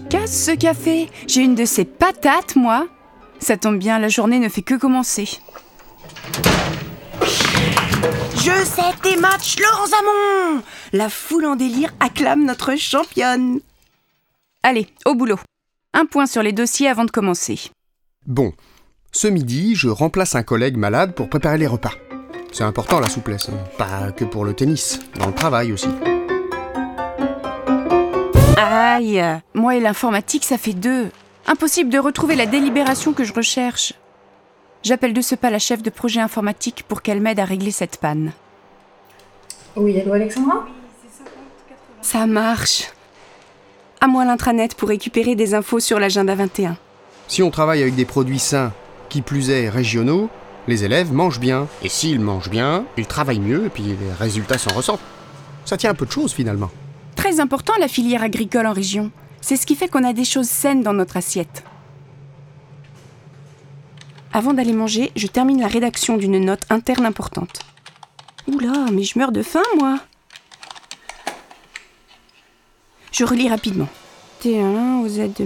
classe ce café. J'ai une de ces patates, moi. Ça tombe bien, la journée ne fait que commencer. Je sais tes matchs, Laurent Zamon La foule en délire acclame notre championne. Allez, au boulot. Un point sur les dossiers avant de commencer. Bon, ce midi, je remplace un collègue malade pour préparer les repas. C'est important la souplesse, hein. pas que pour le tennis, dans le travail aussi. Aïe Moi et l'informatique, ça fait deux. Impossible de retrouver la délibération que je recherche. J'appelle de ce pas la chef de projet informatique pour qu'elle m'aide à régler cette panne. Oui, allô Alexandra? Ça marche. À moi l'intranet pour récupérer des infos sur l'agenda 21. Si on travaille avec des produits sains, qui plus est régionaux, les élèves mangent bien. Et s'ils mangent bien, ils travaillent mieux et puis les résultats s'en ressentent. Ça tient un peu de choses finalement. Très important la filière agricole en région. C'est ce qui fait qu'on a des choses saines dans notre assiette. Avant d'aller manger, je termine la rédaction d'une note interne importante. Oula, mais je meurs de faim, moi Je relis rapidement. T1 aux Z de